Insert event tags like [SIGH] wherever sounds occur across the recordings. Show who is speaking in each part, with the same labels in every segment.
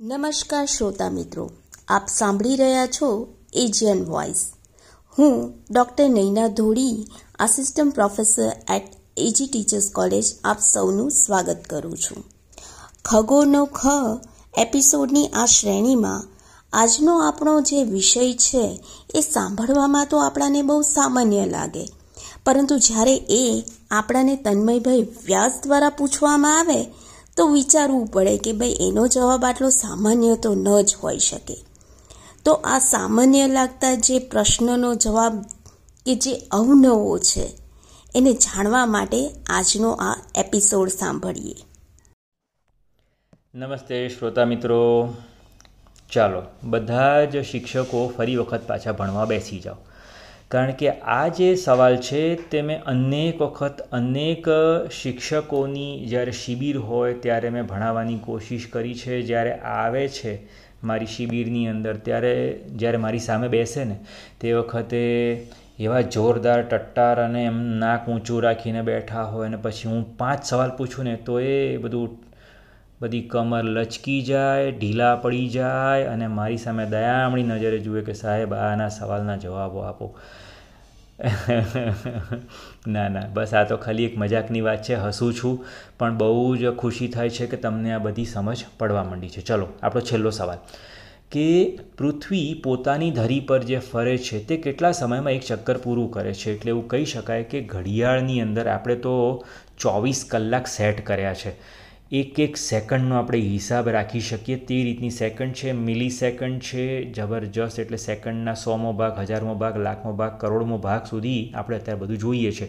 Speaker 1: નમસ્કાર શ્રોતા મિત્રો, આપ સાંભળી રહ્યા છો એજિયન વોઇસ. હું doctor Naina Dhodi assistant professor at AG teachers college આપ સૌનું સ્વાગત કરું છું. ખગોનો ખ એપિસોડની આ શ્રેણીમાં આજનો આપણો જે વિષય છે એ સાંભળવામાં તો આપણાને બહુ સામાન્ય લાગે, પરંતુ જ્યારે એ આપણાને તન્મયભાઈ વ્યાસ દ્વારા પૂછવામાં આવે તો વિચારવું પડે કે ભાઈ, એનો જવાબ આટલો સામાન્ય તો ન જ હોઈ શકે. તો આ સામાન્ય લાગતા જે પ્રશ્નનો જવાબ કે જે અવનવો છે, એને જાણવા માટે આજનો આ એપિસોડ સાંભળીએ.
Speaker 2: નમસ્તે શ્રોતા મિત્રો. ચાલો, બધા જ શિક્ષકો ફરી વખત પાછા ભણવા બેસી જાઓ. કારણ કે આ જે સવાલ છે તે મેં અનેક વખત અનેક શિક્ષકોની જ્યારે શિબિર હોય ત્યારે મેં ભણાવવાની કોશિશ કરી છે. જ્યારે આવે છે મારી શિબિરની અંદર, ત્યારે જ્યારે મારી સામે બેસે ને, તે વખતે એવા જોરદાર ટટ્ટાર અને એમ નાક ઊંચું રાખીને બેઠા હોય અને પછી હું પાંચ સવાલ પૂછું ને, તો એ બધું બધી કમર લચકી જાય, ઢીલા પડી જાય અને મારી સામે દયામણી નજરે જુએ કે, સાહેબ, આના સવાલના જવાબો આપો. ના ના, બસ આ તો ખાલી એક મજાકની વાત છે, હસું છું. પણ બહુ જ ખુશી થાય છે કે તમને આ બધી સમજ પડવા માંડી છે. ચલો, આપણો છેલ્લો સવાલ. કે પૃથ્વી પોતાની ધરી પર જે ફરે છે, તે કેટલા સમયમાં એક ચક્કર પૂરું કરે છે? એટલે એવું કહી શકાય કે ઘડિયાળની અંદર આપણે તો ચોવીસ કલાક સેટ કર્યા છે. એક એક સેકન્ડનો આપણે હિસાબ રાખી શકીએ. તે રીતની સેકન્ડ છે મિલી સેકન્ડ છે, જબરજસ્ત એટલે સેકન્ડના સોમો ભાગ, હજારમો ભાગ, લાખમો ભાગ, કરોડમો ભાગ સુધી આપણે અત્યારે બધું જોઈએ છે.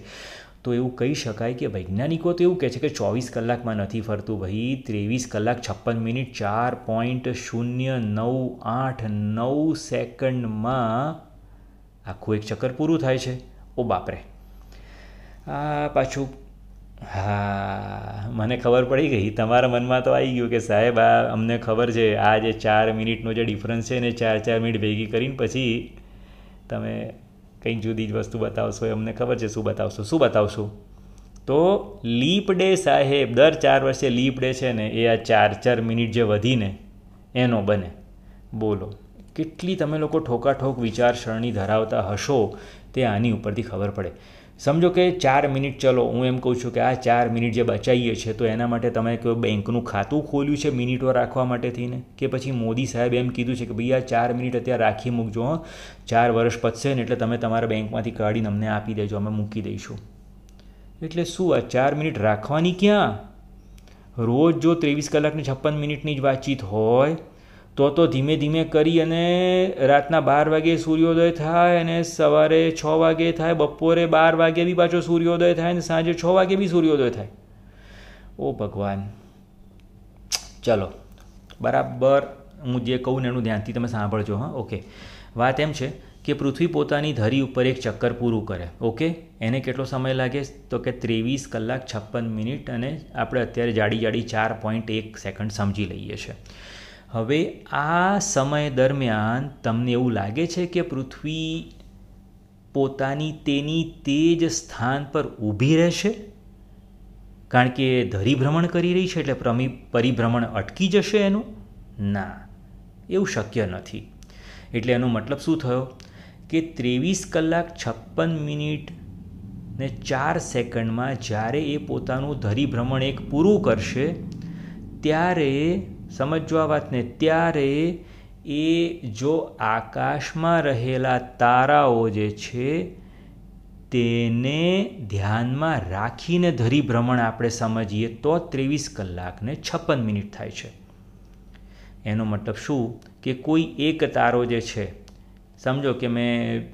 Speaker 2: તો એવું કહી શકાય કે વૈજ્ઞાનિકો તો એવું કહે છે કે ચોવીસ કલાકમાં નથી ફરતું ભાઈ, ત્રેવીસ કલાક, છપ્પન મિનિટ, ચાર પોઈન્ટ શૂન્ય નવ આઠ નવ સેકન્ડમાં આખું એક ચક્કર પૂરું થાય છે. ઓ બાપરે. આ પાછું હા, મને ખબર પડી ગઈ. તમારા મનમાં તો આવી ગયું કે સાહેબ, આ અમને ખબર છે, આ જે ચાર મિનિટનો જે ડિફરન્સ છે ને, ચાર ચાર મિનિટ ભેગી કરીને પછી તમે કંઈક જુદી જ વસ્તુ બતાવશો, એ અમને ખબર છે, શું બતાવશો શું બતાવશો? તો લીપ ડે સાહેબ, દર ચાર વર્ષે લીપ ડે છે ને, એ આ ચાર ચાર મિનિટ જે વધીને એનો બને. બોલો, કેટલી તમે લોકો ઠોકાઠોક વિચારસરણી ધરાવતા હશો તે આની ઉપરથી ખબર પડે. સમજો કે ચાર મિનિટ ચલો, હું એમ કહું છું કે આ ચાર મિનિટ જે બચાવીએ છીએ તો એના માટે તમે કોઈ બેંકનું ખાતું ખોલ્યું છે મિનિટો રાખવા માટે થઈને? કે પછી મોદી સાહેબ એમ કીધું છે કે ભાઈ આ ચાર મિનિટ અત્યારે રાખી મૂકજો ચાર વર્ષ પતશે ને એટલે તમે તમારા બેંકમાંથી કાઢીને અમને આપી દેજો, અમે મૂકી દઈશું. એટલે શું આ ચાર મિનિટ રાખવાની ક્યાં? રોજ જો ત્રેવીસ કલાકની છપ્પન મિનિટની જ વાતચીત હોય તો તો ધીમે ધીમે કરી અને રાતના બાર વાગે સૂર્યોદય થાય અને સવારે છ વાગે થાય, બપોરે બાર વાગે બી પાછો સૂર્યોદય થાય અને સાંજે છ વાગે બી સૂર્યોદય થાય. ઓ ભગવાન. ચલો, બરાબર, હું જે કહું ને એનું ધ્યાનથી તમે સાંભળજો, હા, ઓકે. વાત એમ છે કે પૃથ્વી પોતાની ધરી ઉપર એક ચક્કર પૂરું કરે, ઓકે? એને કેટલો સમય લાગે? તો કે ત્રેવીસ કલાક છપ્પન મિનિટ અને આપણે અત્યારે જાડી જાડી ચાર પોઈન્ટ એક સેકન્ડ સમજી લઈએ છીએ હવે આ સમય દરમિયાન તમને એવું લાગે છે કે પૃથ્વી પોતાની તેની તે જ સ્થાન પર ઊભી રહેશે? કારણ કે ધરીભ્રમણ કરી રહી છે એટલે પ્રમી, પરિભ્રમણ અટકી જશે એનું? ના, એવું શક્ય નથી. એટલે એનો મતલબ શું થયો? કે ત્રેવીસ કલાક છપ્પન મિનિટ ને ચાર સેકન્ડમાં જ્યારે એ પોતાનું ધરીભ્રમણ એક પૂરું કરશે, ત્યારે સમજો આ વાતને ત્યારે એ જો આકાશમાં રહેલા તારાઓ જે છે, તેને ધ્યાનમાં રાખીને ધરી ભ્રમણ આપણે સમજીએ, તો ત્રેવીસ કલાકને છપ્પન મિનિટ થાય છે. એનો મતલબ શું? કે કોઈ એક તારો જે છે, સમજો કે મેં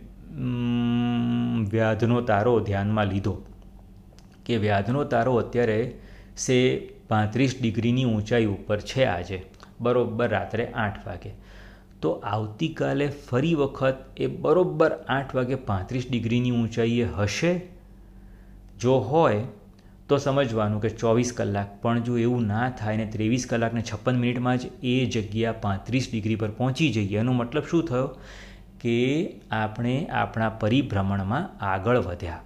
Speaker 2: વ્યાધનો તારો ધ્યાનમાં લીધો. કે વ્યાધનો તારો અત્યારે સે પાંત્રીસ ડિગ્રીની ઊંચાઈ ઉપર છે આજે, બરોબર રાત્રે આઠ વાગે. તો આવતીકાલે ફરી વખત એ બરોબર આઠ વાગે પાંત્રીસ ડિગ્રીની ઊંચાઈએ હશે? જો હોય, તો સમજવાનું કે ચોવીસ કલાક પણ જો એવું ના થાય ને ત્રેવીસ કલાકને છપ્પન મિનિટમાં જ એ જગ્યા પાંત્રીસ ડિગ્રી પર પહોંચી જઈએ, એનો મતલબ શું થયો? કે આપણે આપણા પરિભ્રમણમાં આગળ વધ્યા.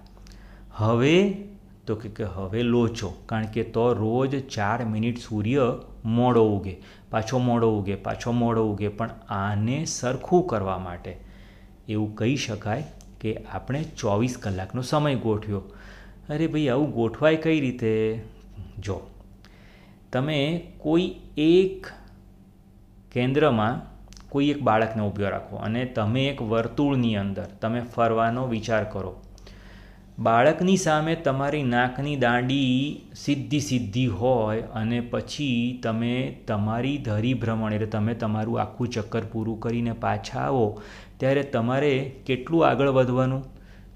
Speaker 2: હવે તો કે હવે લોચો, કારણ કે તો રોજ ચાર મિનિટ સૂર્ય મોડો ઉગે, પાછો મોડો ઉગે, પાછો મોડો ઉગે, પણ આને સરખું કરવા માટે એવું કહી શકાય કે આપણે ચોવીસ કલાકનો સમય ગોઠવ્યો. અરે ભાઈ, આવું ગોઠવાય કઈ રીતે? જો, તમે કોઈ એક કેન્દ્રમાં કોઈ એક બાળકને ઊભો રાખો અને તમે એક વર્તુળની અંદર તમે ફરવાનો વિચાર કરો. બાળકની સામે તમારી નાકની દાંડી સીધી સીધી હોય અને પછી તમે તમારી ધરી ભ્રમણ એટલે તમે તમારું આખું ચક્કર પૂરું કરીને પાછા આવો, ત્યારે તમારે કેટલું આગળ વધવાનું?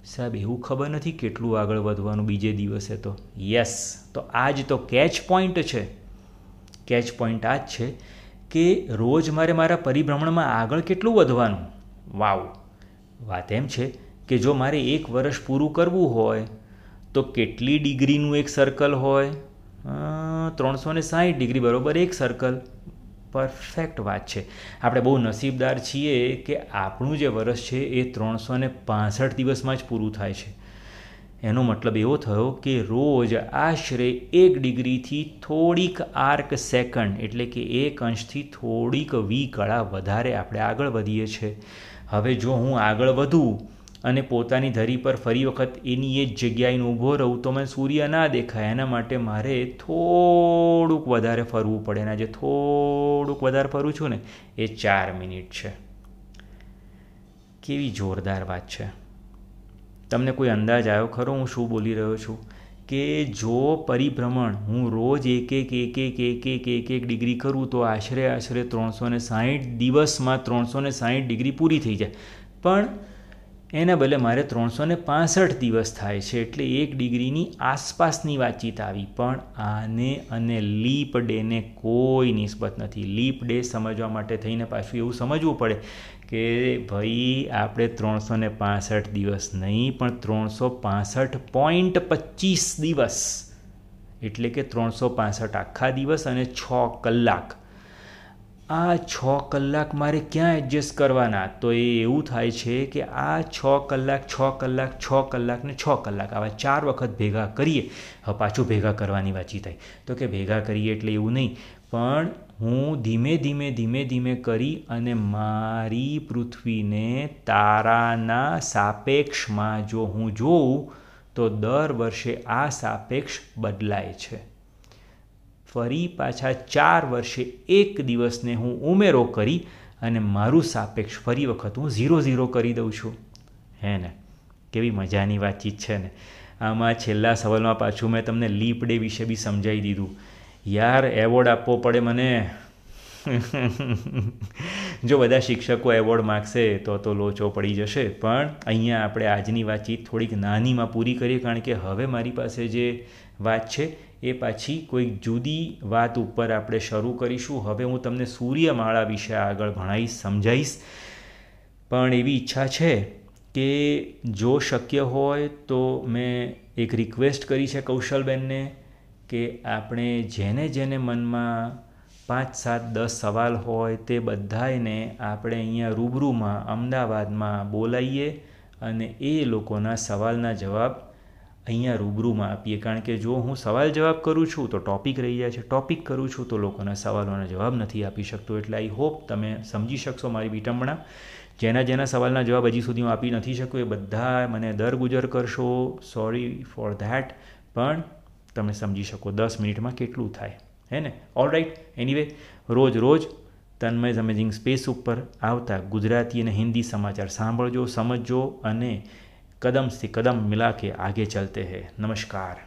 Speaker 2: સાહેબ, એવું ખબર નથી કેટલું આગળ વધવાનું બીજે દિવસે તો. યસ તો આ જ તો કેચ પોઈન્ટ છે. કેચ પોઈન્ટ આ જ છે કે રોજ મારે મારા પરિભ્રમણમાં આગળ કેટલું વધવાનું? વાવ વાત એમ છે કે જો મારે એક વર્ષ પૂરું કરવું હોય, તો કેટલી ડિગ્રીનું એક સર્કલ હોય? ત્રણસો ને સાઠ ડિગ્રી, બરાબર, એક સર્કલ પરફેક્ટ વાત છે. આપણે બહુ નસીબદાર છીએ કે આપણું જે વર્ષ છે એ ત્રણસો ને પાસઠ દિવસમાં જ પૂરું થાય છે. એનો મતલબ એવો થયો કે રોજ આશરે એક ડિગ્રીથી થોડીક આર્ક સેકન્ડ, એટલે કે એક અંશથી થોડીક વી કળા વધારે આપણે આગળ વધીએ છીએ. હવે જો હું આગળ વધું અને પોતાની ધરી પર ફરી વખત એની એ જ જગ્યાએ ઊભો રહું તો મને સૂર્ય ના દેખાય. એના માટે મારે થોડુંક વધારે ફરવું પડે. એના જે થોડુંક વધારે ફરું છું ને, એ ચાર મિનિટ છે. કેવી જોરદાર વાત છે. તમને કોઈ અંદાજ આવ્યો ખરો? હું શું બોલી રહ્યો છું? કે જો પરિભ્રમણ હું રોજ એક એક એક એક એક એક એક એક ડિગ્રી કરું તો આશરે આશરે ત્રણસો ને સાહીઠ દિવસમાં ત્રણસો ને સાહીઠ ડિગ્રી પૂરી થઈ જાય. પણ એના બદલે મારે ત્રણસો ને પાસઠ દિવસ થાય છે એટલે એક ડિગ્રીની આસપાસની વાતચીત આવી. પણ આને અને લીપ ડેને કોઈ નિસ્બત નથી. લીપ ડે સમજવા માટે થઈને પાછું એવું સમજવું પડે કે ભાઈ, આપણે ત્રણસો ને પાસઠ દિવસ નહીં, પણ ત્રણસો પાસઠ પોઈન્ટ પચીસ દિવસ. એટલે કે ત્રણસો પાસઠ આખા દિવસ અને છ કલાક. આ છ કલાક મારે ક્યાં એડજસ્ટ કરવાના? તો એ એવું થાય છે કે આ છ કલાક છ કલાક છ કલાક ને છ કલાક આવા ચાર વખત ભેગા કરીએ, હવે પાછું ભેગા કરવાની વાંચી થાય. તો કે ભેગા કરીએ એટલે એવું નહીં. પણ હું ધીમે ધીમે ધીમે ધીમે કરી અને મારી પૃથ્વીને તારાના સાપેક્ષમાં જો હું જોઉં, તો દર વર્ષે આ સાપેક્ષ બદલાય છે. ફરી પાછા ચાર વર્ષે એક દિવસને હું ઉમેરો કરી અને મારું સાપેક્ષ ફરી વખત હું ઝીરો ઝીરો કરી દઉં છું. હે ને? કેવી મજાની વાતચીત છે ને? આમાં છેલ્લા સવાલમાં પાછું મેં તમને લીપ ડે વિશે બી સમજાવી દીધું. યાર, એવોર્ડ આપવો પડે મને. [LAUGHS] જો બધા શિક્ષકો એવોર્ડ માગશે તો તો લોચો પડી જશે. પણ અહીંયા આપણે આજની વાતચીત થોડીક નાનીમાં પૂરી કરીએ, કારણ કે હવે મારી પાસે જે વાત છે એ પાછી કોઈક જુદી વાત ઉપર આપણે શરૂ કરીશું. હવે હું તમને સૂર્યમાળા વિશે આગળ ભણાવીશ સમજાવીશ પણ એવી ઈચ્છા છે કે જો શક્ય હોય તો મેં એક રિક્વેસ્ટ કરી છે કૌશલબેનને કે આપણે જેને જેને મનમાં પાંચ, સાત, દસ સવાલ હોય તે બધાને આપણે અહીંયા રૂબરૂમાં અમદાવાદમાં બોલાવીએ અને એ લોકોના સવાલના જવાબ અહીંયા રૂબરૂમાં આપીએ. કારણ કે જો હું સવાલ જવાબ કરું છું, તો ટોપિક રહી જાય છે. ટોપિક કરું છું, તો લોકોના સવાલોના જવાબ નથી આપી શકતો. એટલે આઈ હોપ તમે સમજી શકશો મારી વિટંબણા. જેના જેના સવાલના જવાબ હજી સુધી હું આપી નથી શકું એ બધા મને દર ગુજર કરશો. સોરી ફોર ધેટ પણ તમે સમજી શકો. દસ મિનિટમાં કેટલું થાય. હે ને? ઓલ રાઇટ એનીવે રોજ રોજ તન્મય અમેઝિંગ સ્પેસ ઉપર આવતા ગુજરાતી અને હિન્દી સમાચાર સાંભળજો, સમજજો અને कदम से कदम मिला के आगे चलते हैं नमस्कार